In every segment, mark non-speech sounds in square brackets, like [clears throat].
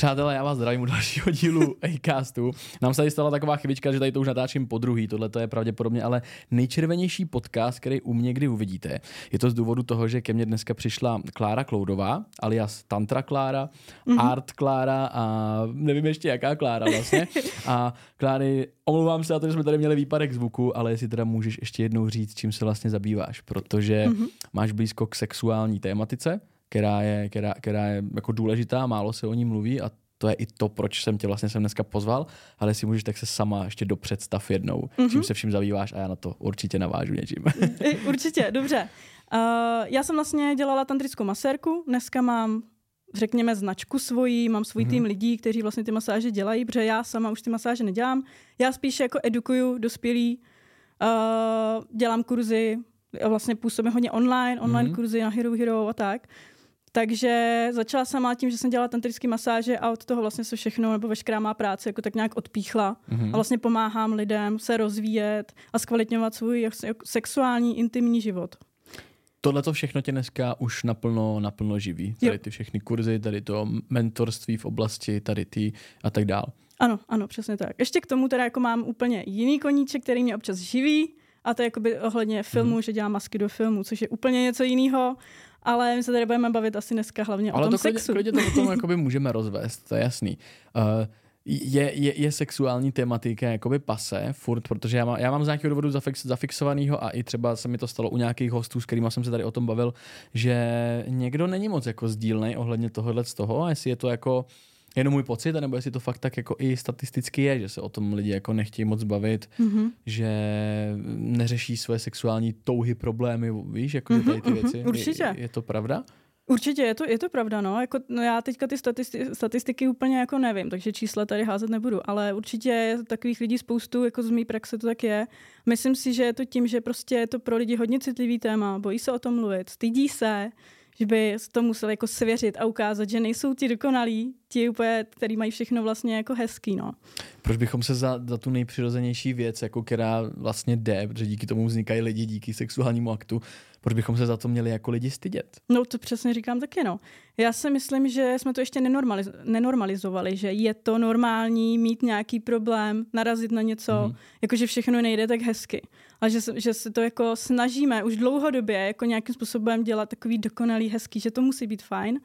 Přátelé, já vás zdravím u dalšího [laughs] dílu Acastu. Nám se tady stala taková chybička, že tady to už natáčím po druhý, tohle to je pravděpodobně ale nejčervenější podcast, který u mě kdy uvidíte. Je to z důvodu toho, že ke mně dneska přišla Klára Kloudová, alias Tantra Klára, mm-hmm. Art Klára a nevím ještě jaká Klára vlastně. A Kláry, omlouvám se za to, že jsme tady měli výpadek zvuku, ale jestli teda můžeš ještě jednou říct, čím se vlastně zabýváš, protože mm-hmm. máš blízko k sexuální tématice, která je, která, která je jako důležitá, málo se o ní mluví a to je i to, proč jsem tě vlastně sem dneska pozval, ale jestli můžeš, tak se sama ještě do představ jednou, mm-hmm. čím se vším zabýváš a já na to určitě navážu něčím. [laughs] určitě, dobře. Uh, já jsem vlastně dělala tantrickou masérku, dneska mám řekněme, značku svojí, mám svůj mm-hmm. tým lidí, kteří vlastně ty masáže dělají, protože já sama už ty masáže nedělám. Já spíš jako edukuju dospělí, uh, dělám kurzy, vlastně působím hodně online, online mm-hmm. kurzy na Hero Hero a tak. Takže začala sama tím, že jsem dělala tantrické masáže a od toho vlastně se všechno, nebo veškerá má práce jako tak nějak odpíchla. Mm-hmm. A vlastně pomáhám lidem se rozvíjet a zkvalitňovat svůj sexuální, intimní život. Tohle to všechno tě dneska už naplno, naplno živí. Tady ty všechny kurzy, tady to mentorství v oblasti, tady ty a tak dál. Ano, ano, přesně tak. Ještě k tomu teda jako mám úplně jiný koníček, který mě občas živí, a to je jakoby ohledně filmu, mm. že dělám masky do filmu, což je úplně něco jiného ale my se tady budeme bavit asi dneska hlavně ale o tom to sexu. Ale to o tom [laughs] jakoby můžeme rozvést, to je jasný. Uh, je, je, je sexuální tematika jakoby pase, furt, protože já, má, já mám z nějakého důvodu zafix, zafixovaného a i třeba se mi to stalo u nějakých hostů, s kterými jsem se tady o tom bavil, že někdo není moc jako sdílnej ohledně tohohle z toho a jestli je to jako jenom můj pocit, nebo jestli to fakt tak jako i statisticky je, že se o tom lidi jako nechtějí moc bavit, mm-hmm. že neřeší své sexuální touhy, problémy, víš, jako mm-hmm, tady ty mhm, věci. Určitě. Je, je to pravda? Určitě, je to, je to pravda, no. Jako, no já teďka ty statistiky, statistiky úplně jako nevím, takže čísla tady házet nebudu, ale určitě je takových lidí spoustu, jako z mý praxe to tak je. Myslím si, že je to tím, že prostě je to pro lidi hodně citlivý téma, bojí se o tom mluvit, stydí se, že by to museli jako svěřit a ukázat, že nejsou ti dokonalí, ti úplně, který mají všechno vlastně jako hezký, no. Proč bychom se za, za tu nejpřirozenější věc, jako která vlastně jde, protože díky tomu vznikají lidi, díky sexuálnímu aktu, proč bychom se za to měli jako lidi stydět? No to přesně říkám taky, no. Já si myslím, že jsme to ještě nenormaliz- nenormalizovali, že je to normální mít nějaký problém, narazit na něco, mm. jakože všechno nejde tak hezky. Ale že, že se to jako snažíme už dlouhodobě jako nějakým způsobem dělat takový dokonalý, hezký, že to musí být fajn.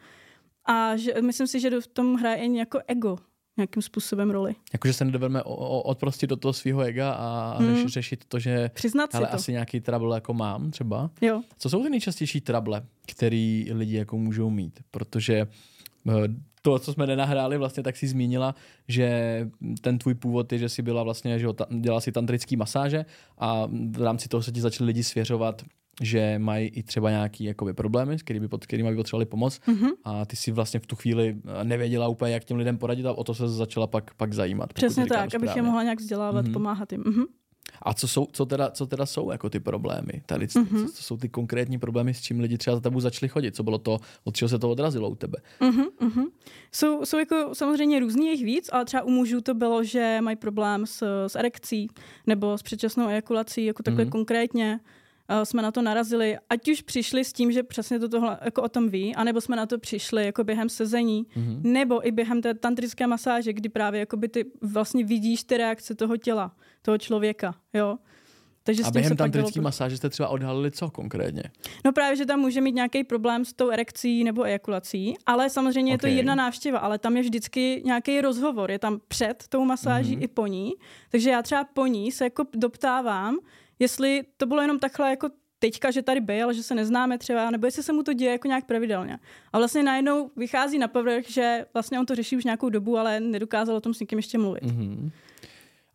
A že, myslím si, že v tom hraje i jako ego nějakým způsobem roli. Jakože se nedovedeme odprostit do toho svého ega a hmm. řešit to, že Přiznat ale to. asi nějaký trouble jako mám třeba. Jo. Co jsou ty nejčastější trable, který lidi jako můžou mít? Protože eh, to, co jsme nenahráli, vlastně tak si zmínila, že ten tvůj původ je, že jsi byla vlastně, že dělala si tantrický masáže a v rámci toho se ti začali lidi svěřovat že mají i třeba nějaký jakoby, problémy, s kterými, pod kterými by potřebovali pomoc mm-hmm. a ty si vlastně v tu chvíli nevěděla úplně, jak těm lidem poradit a o to se začala pak, pak zajímat. Přesně tak, správně. abych je mohla nějak vzdělávat, mm-hmm. pomáhat jim. Mm-hmm. A co, jsou, co, teda, co teda jsou jako ty problémy? Tady, mm-hmm. co, co jsou ty konkrétní problémy, s čím lidi třeba za tebou začali chodit? Co bylo to, od čeho se to odrazilo u tebe? Mm-hmm. Jsou, jsou jako samozřejmě různý jich víc, ale třeba u mužů to bylo, že mají problém s, s erekcí nebo s předčasnou ejakulací, jako takhle mm-hmm. konkrétně jsme na to narazili, ať už přišli s tím, že přesně to tohle jako o tom ví, anebo jsme na to přišli jako během sezení, mm-hmm. nebo i během té tantrické masáže, kdy právě jako by ty vlastně vidíš ty reakce toho těla, toho člověka, jo. Takže a během tantrické masáže jste třeba odhalili co konkrétně? No právě, že tam může mít nějaký problém s tou erekcí nebo ejakulací, ale samozřejmě okay. je to jedna návštěva, ale tam je vždycky nějaký rozhovor, je tam před tou masáží mm-hmm. i po ní, takže já třeba po ní se jako doptávám, jestli to bylo jenom takhle jako teďka, že tady byl, že se neznáme třeba, nebo jestli se mu to děje jako nějak pravidelně. A vlastně najednou vychází na povrch, že vlastně on to řeší už nějakou dobu, ale nedokázal o tom s někým ještě mluvit. Mm-hmm.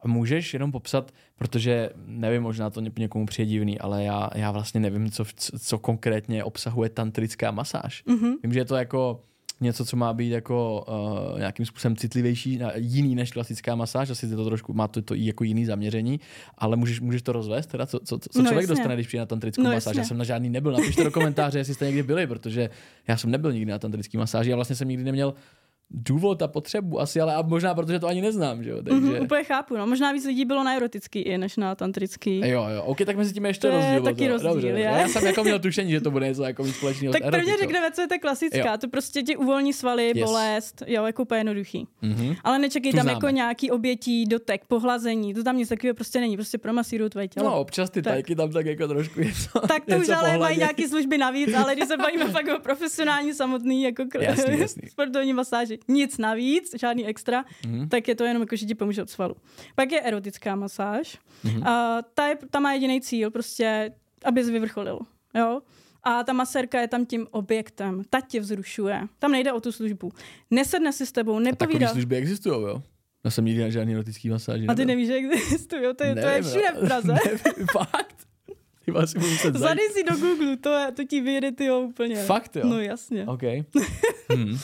A můžeš jenom popsat, protože nevím, možná to někomu přijde divný, ale já, já vlastně nevím, co, co konkrétně obsahuje tantrická masáž. Mm-hmm. Vím, že je to jako něco, co má být jako uh, nějakým způsobem citlivější, jiný než klasická masáž, asi to trošku má to, to i jako jiný zaměření, ale můžeš, můžeš to rozvést, teda co, co, co no člověk jasně. dostane, když přijde na tantrickou no masáž. Já jsem na žádný nebyl, napište do komentáře, jestli jste někdy byli, protože já jsem nebyl nikdy na tantrický masáži a vlastně jsem nikdy neměl důvod a potřebu asi, ale a možná protože to ani neznám, že jo, takže... Mm-hmm, úplně chápu, no. Možná víc lidí bylo na erotický i než na tantrický. Jo, jo, ok, tak mezi tím ještě To je rozdíl. taky to. rozdíl, Dobře, je. Já jsem jako měl tušení, že to bude něco jako víc společného Tak prvně řekneme, co je ta klasická. Jo. To prostě ti uvolní svaly, Yes. bolest, jo, jako úplně jednoduchý. Mhm. Ale nečekej Tu tam známe. jako nějaký obětí, dotek, pohlazení, to tam nic takového prostě není, prostě promasírují tvoje tělo. No, občas ty Tak. tajky tam tak jako trošku něco, [laughs] tak to už ale mají nějaké služby navíc, ale když se bavíme [laughs] fakt o profesionální samotný jako kr- Jasný, jasný. [laughs] sportovní masáži, nic navíc, žádný extra, Mhm. tak je to jenom jako, že ti pomůže od svalu. Pak je erotická masáž. Mhm. A ta, je, ta má jediný cíl, prostě, aby se vyvrcholil. Jo? A ta masérka je tam tím objektem. Ta tě vzrušuje. Tam nejde o tu službu. Nesedne si s tebou, A nepovídá. služby existují, jo? Já jsem nikdy na žádný erotický masáži. A ty nevíš, že existují. To, je, to je všude v Praze. [laughs] Nevím, fakt? Zadej si do Google, to, je, to ti vyjede ty úplně. Fakt, jo? No jasně. OK. [laughs] Hmm.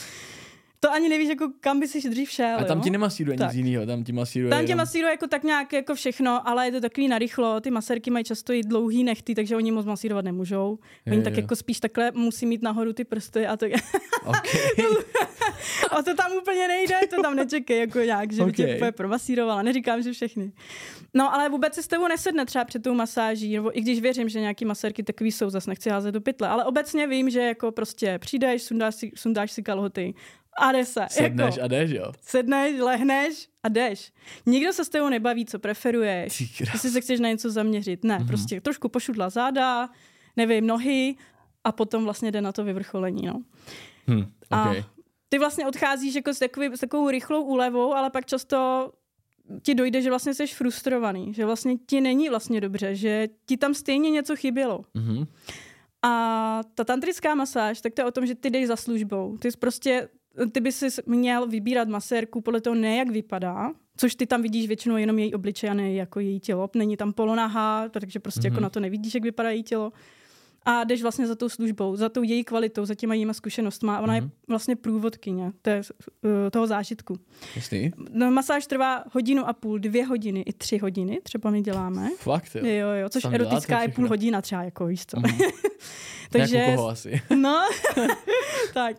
To ani nevíš, jako kam by si dřív šel. A tam jo? ti nemasíruje Tak. nic jiného, tam ti masíruje Tam tě jenom... masíruje jako tak nějak jako všechno, ale je to takový narychlo. Ty masérky mají často i dlouhý nechty, takže oni moc masírovat nemůžou. Oni Jo, tak jo. jako spíš takhle musí mít nahoru ty prsty a [laughs] to, OK. a to tam úplně nejde, to tam nečekej jako nějak, že by tě úplně promasírovala. Neříkám, že všechny. No ale vůbec si s tebou nesedne třeba před tou masáží, nebo i když věřím, že nějaký masérky takový jsou, zase nechci házet do pytle, ale obecně vím, že jako prostě přijdeš, sundáš si, sundáš si kalhoty a jde se. Sedneš jako, a jdeš, jo? sedneš, lehneš a jdeš. Nikdo se s tebou nebaví, co preferuješ. Jestli se chceš na něco zaměřit. Ne, mm-hmm. prostě trošku pošudla záda, nevím, nohy a potom vlastně jde na to vyvrcholení. No. Hm, A OK. ty vlastně odcházíš jako s, takový, s takovou rychlou úlevou, ale pak často ti dojde, že vlastně jsi frustrovaný, že vlastně ti není vlastně dobře, že ti tam stejně něco chybělo. Mhm. A ta tantrická masáž, tak to je o tom, že ty jdeš za službou. Ty jsi prostě, ty by si měl vybírat masérku podle toho ne, jak vypadá, což ty tam vidíš většinou jenom její obličej a ne jako její tělo. Není tam polonaha, takže prostě mm-hmm. jako na to nevidíš, jak vypadá její tělo. A jdeš vlastně za tou službou, za tou její kvalitou, za těma jejíma zkušenostma. Ona mm-hmm. je vlastně průvodkyně té, eh, toho zážitku. Jasný? No, masáž trvá hodinu a půl, dvě hodiny, i tři hodiny, třeba my děláme. [laughs] Fakt, jo? Jo, jo, což Tam erotická je půl hodina třeba, jako víš co. Mhm. [laughs] takže, Jak u koho asi. [laughs] no, tak.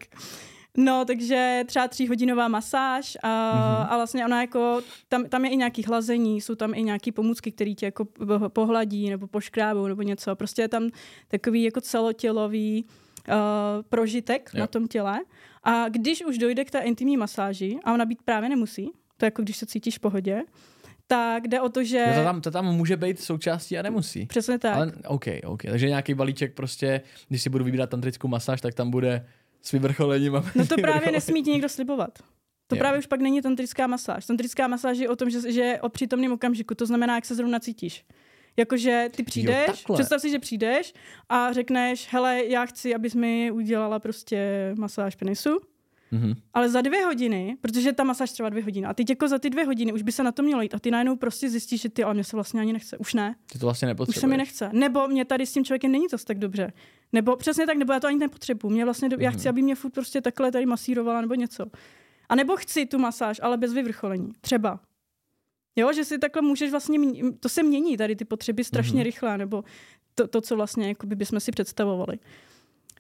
No, takže třeba tříhodinová masáž a, Mhm. a vlastně ona jako, tam, tam je i nějaký hlazení, jsou tam i nějaký pomůcky, které tě jako pohladí nebo poškrábou nebo něco. Prostě je tam takový jako celotělový uh, prožitek Jo. na tom těle. A když už dojde k té intimní masáži, a ona být právě nemusí, to je jako když se cítíš v pohodě, tak jde o to, že... Jo, to, tam, to tam může být součástí a nemusí. Přesně tak. Ale OK, OK. Takže nějaký balíček prostě, když si budu vybírat tantrickou masáž, tak tam bude s vyvrcholením. A No to právě nesmí ti někdo slibovat. To Jo. právě už pak není tantrická masáž. Tantrická masáž je o tom, že, že je o přítomném okamžiku, to znamená, jak se zrovna cítíš. Jakože ty přijdeš, takhle. představ si, že přijdeš a řekneš, hele, já chci, abys mi udělala prostě masáž penisu, Mhm. ale za dvě hodiny, protože ta masáž trvá dvě hodiny, a teď jako za ty dvě hodiny už by se na to mělo jít a ty najednou prostě zjistíš, že ty, ale mě se vlastně ani nechce, už ne. Ty to vlastně Už nepotřebuješ. se mi nechce. Nebo mě tady s tím člověkem není zas tak dobře. Nebo přesně tak, nebo já to ani nepotřebuji. Mě vlastně, já Mhm. chci, aby mě furt prostě takhle tady masírovala nebo něco. A nebo chci tu masáž, ale bez vyvrcholení. Třeba. Jo, že si takhle můžeš vlastně, to se mění tady ty potřeby strašně Mhm. rychle, nebo to, to co vlastně jakoby bychom si představovali.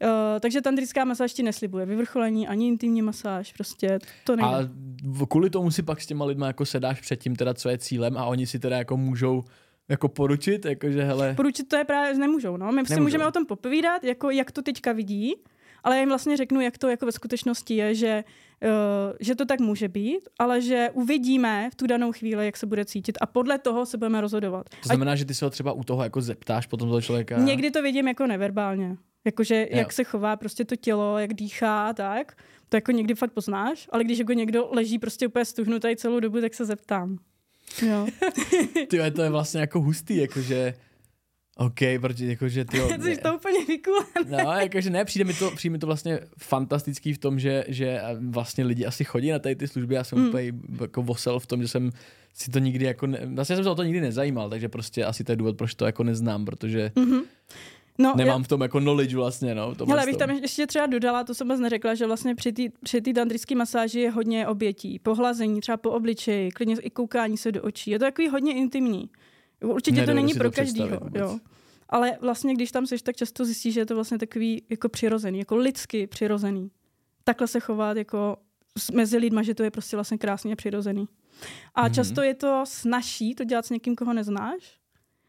Uh, takže tantrická masáž ti neslibuje vyvrcholení, ani intimní masáž, prostě to nejde. A kvůli tomu si pak s těma lidma jako sedáš předtím teda, co je cílem a oni si teda jako můžou jako poručit, jakože hele, Poručit to je právě nemůžou. No. My si Nemůžou. můžeme o tom popovídat, jako jak to teďka vidí, ale já jim vlastně řeknu, jak to jako ve skutečnosti je, že, uh, že to tak může být, ale že uvidíme v tu danou chvíli, jak se bude cítit a podle toho se budeme rozhodovat. to znamená, že ty se ho třeba u toho jako zeptáš potom toho člověka. A někdy to vidím jako neverbálně. Jakože Jo. jak se chová prostě to tělo, jak dýchá a tak. To jako někdy fakt poznáš, ale když jako někdo leží prostě úplně stuhnutý celou dobu, tak se zeptám. Jo. [laughs] Ty, to je vlastně jako hustý, jakože OK, protože jakože ty [laughs] Jsi to úplně vykulený. No, jakože ne, přijde mi to, přijde mi to vlastně fantastický v tom, že, že vlastně lidi asi chodí na tady ty služby, já jsem mm. úplně jako vosel v tom, že jsem si to nikdy jako, ne, vlastně jsem se o to nikdy nezajímal, takže prostě asi to je důvod, proč to jako neznám, protože Mhm. No, nemám v tom jako knowledge vlastně, no. Hele, bych tam ještě třeba dodala, to jsem moc neřekla, že vlastně při té při masáži je hodně obětí. Pohlazení, třeba po obličeji, klidně i koukání se do očí. Je to takový hodně intimní. Určitě to Nedovedu není pro to každýho. Jo. Ale vlastně, když tam seš, tak často zjistíš, že je to vlastně takový jako přirozený, jako lidsky přirozený. Takhle se chovat jako mezi lidma, že to je prostě vlastně krásně přirozený. A Mhm. mm-hmm. často je to snažší to dělat s někým, koho neznáš,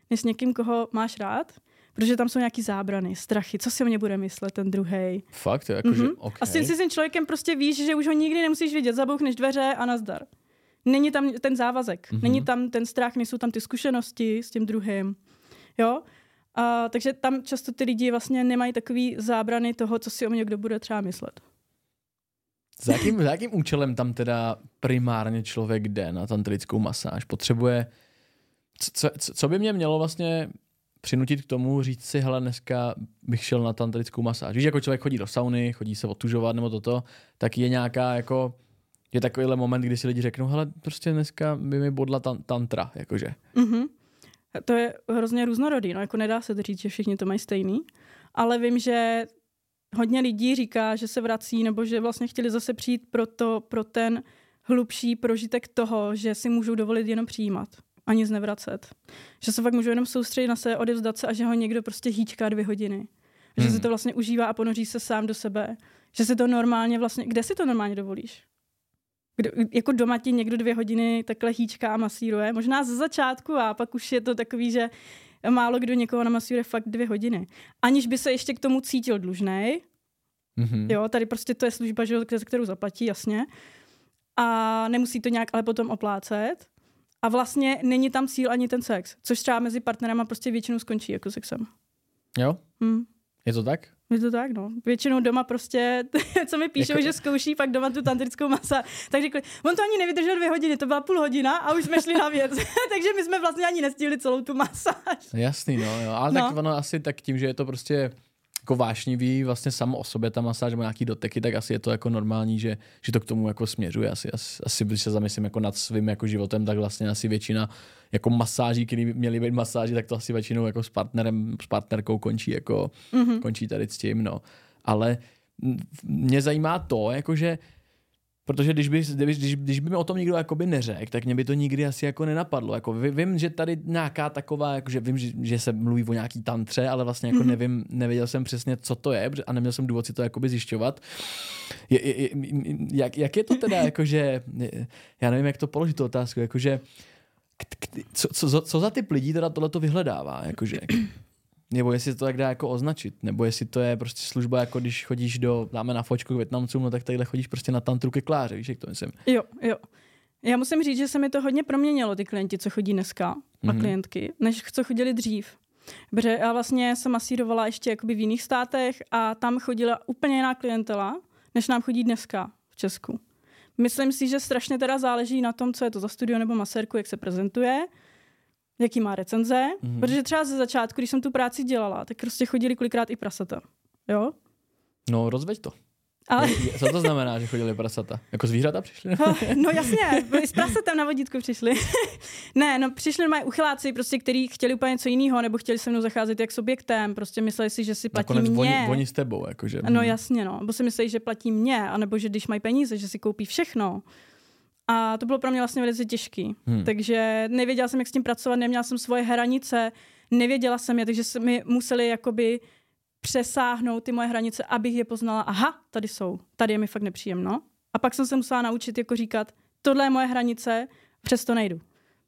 než s někým, koho máš rád, protože tam jsou nějaký zábrany, strachy, co si o mě bude myslet ten druhý. Fakt, jo, jakože, Mhm. okay. A s tím si s tím člověkem prostě víš, že už ho nikdy nemusíš vidět, zabouchneš dveře a nazdar. Není tam ten závazek, Mhm. mm-hmm. není tam ten strach, nejsou tam ty zkušenosti s tím druhým. Jo? A, takže tam často ty lidi vlastně nemají takový zábrany toho, co si o mě kdo bude třeba myslet. Za jakým, za jakým účelem tam teda primárně člověk jde na tantrickou masáž? Potřebuje, co, co, co by mě mělo vlastně přinutit k tomu říct si, hele, dneska bych šel na tantrickou masáž. Víš, jako člověk chodí do sauny, chodí se otužovat nebo toto, tak je nějaká jako, je takovýhle moment, kdy si lidi řeknou, hele, prostě dneska by mi bodla tan- tantra, jakože. Mm-hmm. To je hrozně různorodý, no jako nedá se to říct, že všichni to mají stejný, ale vím, že hodně lidí říká, že se vrací nebo že vlastně chtěli zase přijít pro, to, pro ten hlubší prožitek toho, že si můžou dovolit jenom přijímat a nic nevracet. Že se fakt můžou jenom soustředit na se, odevzdat se a že ho někdo prostě hýčká dvě hodiny. Že Hmm. si to vlastně užívá a ponoří se sám do sebe. Že si to normálně vlastně, kde si to normálně dovolíš? Kdo, jako doma ti někdo dvě hodiny takhle hýčká a masíruje. Možná ze začátku a pak už je to takový, že málo kdo někoho namasíruje fakt dvě hodiny. Aniž by se ještě k tomu cítil dlužnej. Mhm. Jo, tady prostě to je služba, že, kterou zaplatí, jasně. A nemusí to nějak ale potom oplácet. A vlastně není tam cíl ani ten sex, což třeba mezi partnerama prostě většinou skončí jako sexem. Jo? Hm. Je to tak? Je to tak, no. Většinou doma prostě, [laughs] co mi píšou, Jako- že zkouší pak doma tu tantrickou masa, tak řekli, on to ani nevydržel dvě hodiny, to byla půl hodina a už jsme šli na věc. [laughs] Takže my jsme vlastně ani nestihli celou tu masáž. Jasný, no, jo. Ale No. tak ono asi tak tím, že je to prostě jako vášnivý vlastně samo o sobě ta masáž nebo nějaký doteky, tak asi je to jako normální, že, že to k tomu jako směřuje. Asi, asi, asi když se zamyslím jako nad svým jako životem, tak vlastně asi většina jako masáží, které měly být masáži, tak to asi většinou jako s partnerem, s partnerkou končí jako, mm-hmm. končí tady s tím, no. Ale mě zajímá to, jakože Protože když by, když, když, když by mi o tom nikdo jakoby neřekl, tak mě by to nikdy asi jako nenapadlo. Jako ví- vím, že tady nějaká taková, jakože vím, že, že se mluví o nějaký tantře, ale vlastně jako mm-hmm. nevím, nevěděl jsem přesně, co to je a neměl jsem důvod si to jakoby zjišťovat. Je, je, je, jak, jak, je to teda, [laughs] jakože, já nevím, jak to položit tu otázku, jakože, k, k, co, co, co za typ lidí teda tohle to vyhledává, jakože, nebo jestli to tak dá jako označit, nebo jestli to je prostě služba, jako když chodíš do, dáme na fočku k Větnamcům, no tak tadyhle chodíš prostě na tantru ke kláře, víš, jak to myslím. Jo, jo. Já musím říct, že se mi to hodně proměnilo, ty klienti, co chodí dneska, a Mhm. klientky, než co chodili dřív. Protože já vlastně jsem masírovala ještě jakoby v jiných státech a tam chodila úplně jiná klientela, než nám chodí dneska v Česku. Myslím si, že strašně teda záleží na tom, co je to za studio nebo masérku, jak se prezentuje, jaký má recenze, Mhm. mm-hmm. protože třeba ze začátku, když jsem tu práci dělala, tak prostě chodili kolikrát i prasata. Jo? No, rozveď to. Ale Co to znamená, že chodili prasata? Jako zvířata přišli? No, no jasně, byli s prasetem na vodítku přišli. [laughs] ne, no přišli mají uchyláci, prostě, který chtěli úplně něco jiného, nebo chtěli se mnou zacházet jak s objektem, prostě mysleli si, že si platí Nakonec mě. oni, oni s tebou, jakože. No jasně, no. Nebo si myslí, že platí mě, anebo že když mají peníze, že si koupí všechno. A to bylo pro mě vlastně velice těžký. Hmm. Takže nevěděla jsem, jak s tím pracovat, neměla jsem svoje hranice, nevěděla jsem je, takže mi museli jakoby přesáhnout ty moje hranice, abych je poznala. Aha, tady jsou, tady je mi fakt nepříjemno. A pak jsem se musela naučit jako říkat, tohle je moje hranice, přesto nejdu.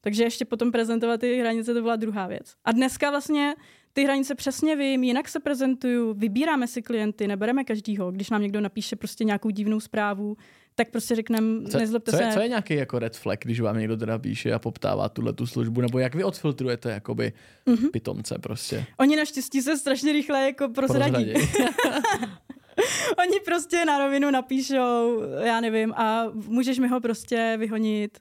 Takže ještě potom prezentovat ty hranice, to byla druhá věc. A dneska vlastně ty hranice přesně vím, jinak se prezentuju, vybíráme si klienty, nebereme každýho. Když nám někdo napíše prostě nějakou divnou zprávu, tak prostě řekneme, Co, nezlobte co, se. je, co je nějaký jako red flag, když vám někdo teda píše a poptává tuhle tu službu, nebo jak vy odfiltrujete jakoby Mhm. mm-hmm. pitomce prostě? Oni naštěstí se strašně rychle jako prozradí. [laughs] Oni prostě na rovinu napíšou, já nevím, a můžeš mi ho prostě vyhonit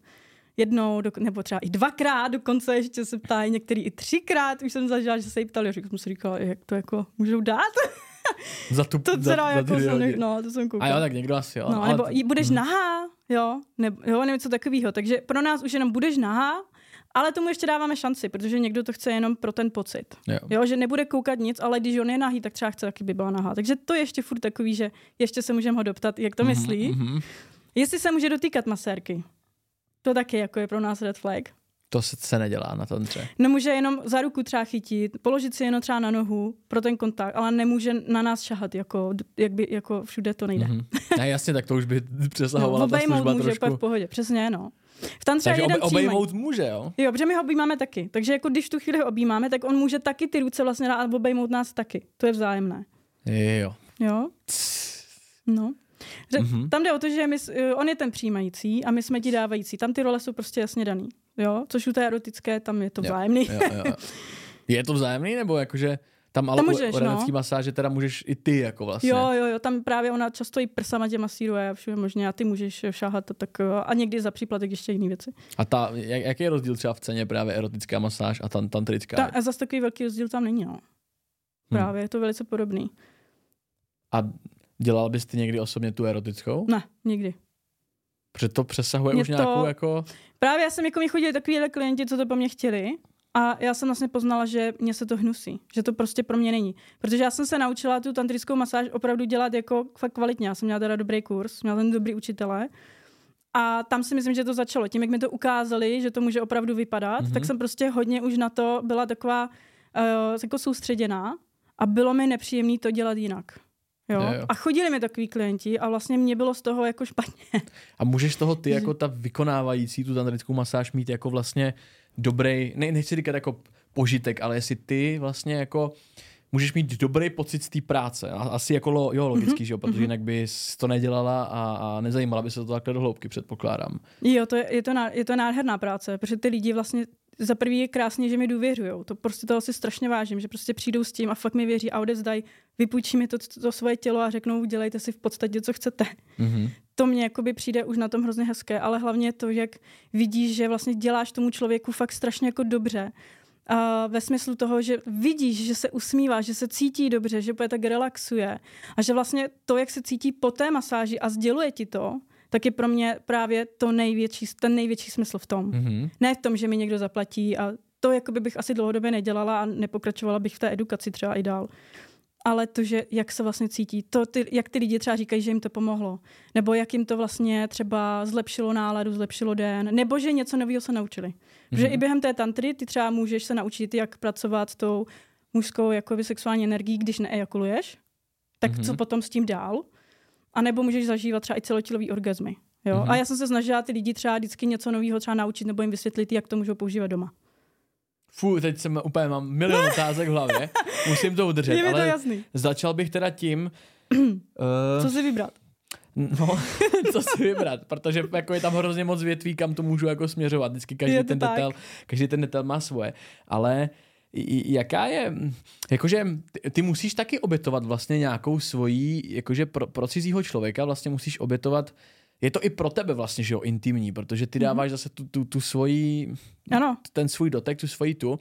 jednou, do, nebo třeba i dvakrát, dokonce ještě se ptají, některý i třikrát, už jsem zažila, že se jí ptali, a jsem si říkala, jak to jako můžou dát? [laughs] za tu, To za, teda za jako dvě jsem, hodiny. no, to jsem A koukala. jo, tak někdo asi jo. No, ale nebo to- budeš hm. nahá, jo, nebo, jo, nebo něco takového. Takže pro nás už jenom budeš nahá, ale tomu ještě dáváme šanci, protože někdo to chce jenom pro ten pocit. Jo. Jo, že nebude koukat nic, ale když on je nahý, tak třeba chce, taky by byla nahá. Takže to je ještě furt takový, že ještě se můžeme ho doptat, jak to myslí. Mhm. Jestli se může dotýkat masérky. To taky jako je pro nás red flag. To se, se nedělá na tantře. No může jenom za ruku třeba chytit, položit si jenom třeba na nohu pro ten kontakt, ale nemůže na nás šahat, jako, jak by, jako všude to nejde. Mm-hmm. Ne, jasně, tak to už by přesahovala no, ta služba může trošku. v pohodě, přesně, no. V tantře Takže je jeden obe, obejmout příjmající. může, jo? Jo, protože my ho objímáme taky. Takže jako když tu chvíli ho objímáme, tak on může taky ty ruce vlastně dát a obejmout nás taky. To je vzájemné. Jo. Jo? No. Že, Mhm. mm-hmm. Tam jde o to, že my, eh, on je ten přijímající a my jsme ti dávající. Tam ty role jsou prostě jasně daný. Jo? Což u té erotické, tam je to vzájemný. Jo, jo, jo. [laughs] Je to vzájemný, nebo jakože tam ale Tam můžeš, u no. erotický masáže teda můžeš i ty jako vlastně. Jo, jo, jo, tam právě ona často i prsama tě masíruje a všude možně a ty můžeš šáhat a tak a někdy za příplatek ještě jiné věci. A ta, jak, jaký je rozdíl třeba v ceně právě erotická masáž a tan, tantrická? Ta, a zase takový velký rozdíl tam není, no. Právě, je to velice podobný. A dělal bys ty někdy osobně tu erotickou? Ne, nikdy. Protože to přesahuje Mě už to- nějakou jako... Právě já jsem jako mi chodili takovýhle klienti, co to po mně chtěli a já jsem vlastně poznala, že mě se to hnusí, že to prostě pro mě není. Protože já jsem se naučila tu tantrickou masáž opravdu dělat jako fakt kvalitně. Já jsem měla teda dobrý kurz, měla ten dobrý učitele. A tam si myslím, že to začalo. Tím, jak mi to ukázali, že to může opravdu vypadat, Mhm. mm-hmm. tak jsem prostě hodně už na to byla taková uh, jako soustředěná a bylo mi nepříjemné to dělat jinak. Jo? Jo, jo. A chodili mi takový klienti a vlastně mě bylo z toho jako špatně. A můžeš toho ty [laughs] jako ta vykonávající tu tantrickou masáž mít jako vlastně dobrý, ne, nechci říkat jako požitek, ale jestli ty vlastně jako můžeš mít dobrý pocit z té práce. Asi jako lo, jo, logicky, mm-hmm. že jo, protože jinak bys to nedělala a, a nezajímala by se to takhle do hloubky, předpokládám. Jo, to je, je, to, ná, je to nádherná práce, protože ty lidi vlastně za prvý je krásně, že mi důvěřují. To prostě toho si strašně vážím, že prostě přijdou s tím a fakt mi věří a odezdají, vypůjčí mi to, to, to svoje tělo a řeknou, dělejte si v podstatě, co chcete. Mm-hmm. To mě jakoby přijde už na tom hrozně hezké, ale hlavně to, jak vidíš, že vlastně děláš tomu člověku fakt strašně jako dobře. A ve smyslu toho, že vidíš, že se usmívá, že se cítí dobře, že úplně tak relaxuje a že vlastně to, jak se cítí po té masáži a sděluje ti to, tak je pro mě právě to největší, ten největší smysl v tom. Mm-hmm. Ne v tom, že mi někdo zaplatí a to jakoby bych asi dlouhodobě nedělala a nepokračovala bych v té edukaci třeba i dál. Ale to, že jak se vlastně cítí, to ty, jak ty lidi třeba říkají, že jim to pomohlo, nebo jak jim to vlastně třeba zlepšilo náladu, zlepšilo den, nebo že něco nového se naučili. Protože Mhm. i během té tantry ty třeba můžeš se naučit, jak pracovat s tou mužskou jakoby sexuální energií, když neejakuluješ, tak Mhm. co potom s tím dál? A nebo můžeš zažívat třeba i celotělový orgazmy. Jo? Mhm. A já jsem se snažila ty lidi třeba vždycky něco nového třeba naučit nebo jim vysvětlit, jak to můžou používat doma. Fú, teď jsem úplně mám milion otázek v hlavě, [laughs] musím to udržet, Je mi to ale jasný. začal bych teda tím, uh, [clears throat] Co si vybrat? No, [laughs] co si vybrat, protože jako je tam hrozně moc větví, kam to můžu jako směřovat. Vždycky každý ten tak. detail, každý ten detail má svoje. Ale i- jaká je, jakože ty, musíš taky obětovat vlastně nějakou svojí, jakože pro, pro cizího člověka vlastně musíš obětovat je to i pro tebe vlastně, že jo, intimní, protože ty dáváš zase tu, tu, tu svoji, Ano, ten svůj dotek, tu svoji tu.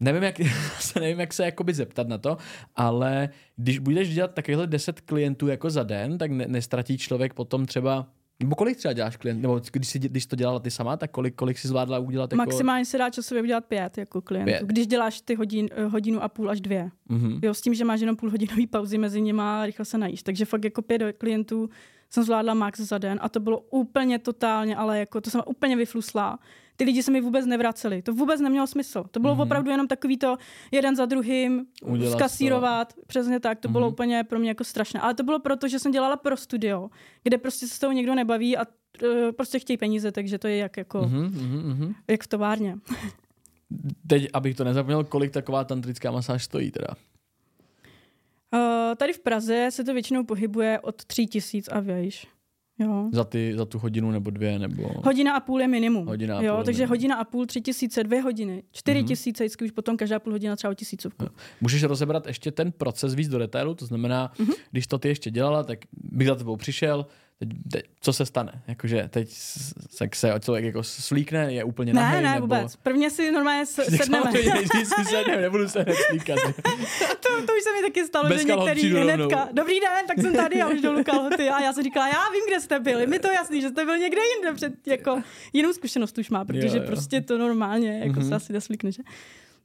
Nevím, jak, se [laughs] nevím, jak se jakoby zeptat na to, ale když budeš dělat takovýhle 10 klientů jako za den, tak ne, nestratí člověk potom třeba nebo kolik třeba děláš klient, nebo když, jsi, když to dělala ty sama, tak kolik, kolik si zvládla udělat jako... maximálně se dá časově udělat pět jako klientů. Pět. Když děláš ty hodin, hodinu a půl až dvě. Mhm. Jo, s tím, že máš jenom půl hodinový pauzy mezi nima a rychle se najíš. Takže fakt jako pět klientů jsem zvládla max za den a to bylo úplně totálně, ale jako to jsem úplně vyflusla. Ty lidi se mi vůbec nevraceli. To vůbec nemělo smysl. To bylo Mhm. mm-hmm. opravdu jenom takový to jeden za druhým Udělat skasírovat. Přesně tak. To bylo Mhm. úplně pro mě jako strašné. Ale to bylo proto, že jsem dělala pro studio, kde prostě se s tou někdo nebaví a eh, prostě chtějí peníze, takže to je jak, jako, Mhm, mhm, mhm. jak v továrně. Teď, abych to nezapomněl, kolik taková tantrická masáž stojí teda. Uh, tady v Praze se to většinou pohybuje od tří tisíc a výš. Jo. Za, ty, za tu hodinu nebo dvě, nebo... Hodina a půl je minimum. Hodina a jo, půl, takže minimum. hodina a půl, tři tisíce, dvě hodiny, čtyři Mhm. tisíce, vždycky už potom každá půl hodina třeba o tisícovku. Můžeš rozebrat ještě ten proces víc do detailu, to znamená, Mhm. mm-hmm. když to ty ještě dělala, tak bych za tebou přišel, teď, teď, co se stane? Jakože teď s- tak se člověk jako slíkne, je úplně Ne, nahej, ne, nebo... vůbec. Prvně si normálně s- sedneme. nejdřív si sedneme, nebudu se hned slíkat. [laughs] to, to už se mi taky stalo, Bez že některý hnedka, dobrý den, tak jsem tady a už dolů kalhoty. A já jsem říkala, já vím, kde jste byli, mi to jasný, že jste byl někde jinde před, jako jinou zkušenost už má, protože Jo, jo, prostě to normálně, jako Mhm. mm-hmm. se asi neslíkne, že?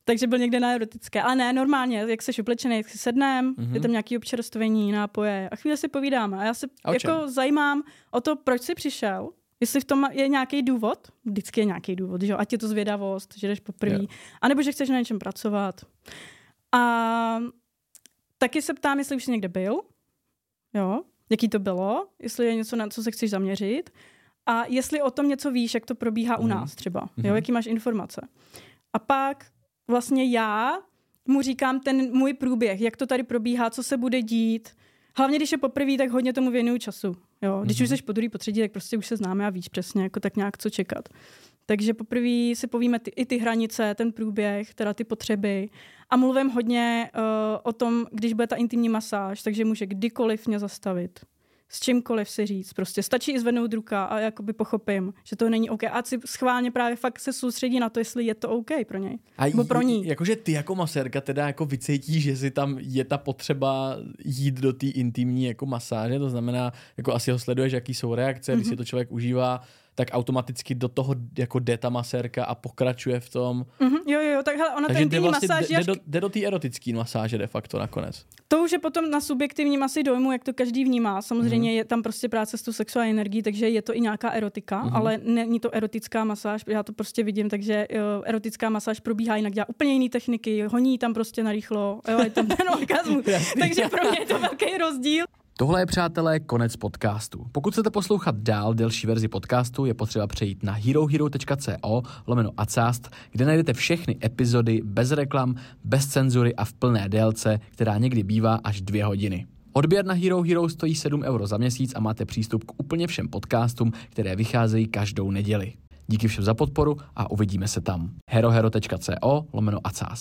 Takže byl někde na erotické. Ale ne, normálně, jak jsi oblečený, jak si sednem, Mhm. mm-hmm. je tam nějaký občerstvení, nápoje a chvíli si povídáme. A já se A jako zajímám o to, proč jsi přišel, Jestli v tom je nějaký důvod, vždycky je nějaký důvod, že jo? ať je to zvědavost, že jdeš poprvé, yeah. anebo že chceš na něčem pracovat. A taky se ptám, jestli už jsi někde byl, jo, jaký to bylo, jestli je něco, na co se chceš zaměřit a jestli o tom něco víš, jak to probíhá mm. u mhm. nás třeba, jo, mhm. jaký máš informace. A pak vlastně já mu říkám ten můj průběh, jak to tady probíhá, co se bude dít. Hlavně, když je poprvé, tak hodně tomu věnuju času. Jo? Když mm-hmm. už jsi po druhý, po třetí, tak prostě už se známe a víš přesně, jako tak nějak co čekat. Takže poprvé si povíme ty, i ty hranice, ten průběh, teda ty potřeby. A mluvím hodně uh, o tom, když bude ta intimní masáž, takže může kdykoliv mě zastavit s čímkoliv si říct. Prostě stačí i zvednout ruka a jakoby pochopím, že to není OK. A si schválně právě fakt se soustředí na to, jestli je to OK pro něj. A nebo pro ní. Jakože ty jako masérka teda jako vycítíš, že si tam je ta potřeba jít do té intimní jako masáže, to znamená, jako asi ho sleduješ, jaký jsou reakce, mm-hmm. když si to člověk užívá, tak automaticky do toho jako jde ta masérka a pokračuje v tom. Mm-hmm, jo, jo, tak hele, ona Takže ten vlastně masáž... Jde, až... do, jde do té erotické masáže de facto nakonec. To už je potom na subjektivním asi dojmu, jak to každý vnímá. Samozřejmě mm-hmm. je tam prostě práce s tou sexuální energií, takže je to i nějaká erotika, mm-hmm. ale není to erotická masáž, já to prostě vidím, takže jo, erotická masáž probíhá jinak, dělá úplně jiné techniky, honí tam prostě narychlo, jo, je tam [laughs] ten orgasmus. takže pro mě je to velký rozdíl. Tohle je, přátelé, konec podcastu. Pokud chcete poslouchat dál delší verzi podcastu, je potřeba přejít na herohero.co lomeno acast, kde najdete všechny epizody bez reklam, bez cenzury a v plné délce, která někdy bývá až dvě hodiny. Odběr na Hero Hero stojí 7 euro za měsíc a máte přístup k úplně všem podcastům, které vycházejí každou neděli. Díky všem za podporu a uvidíme se tam. herohero.co lomeno acast.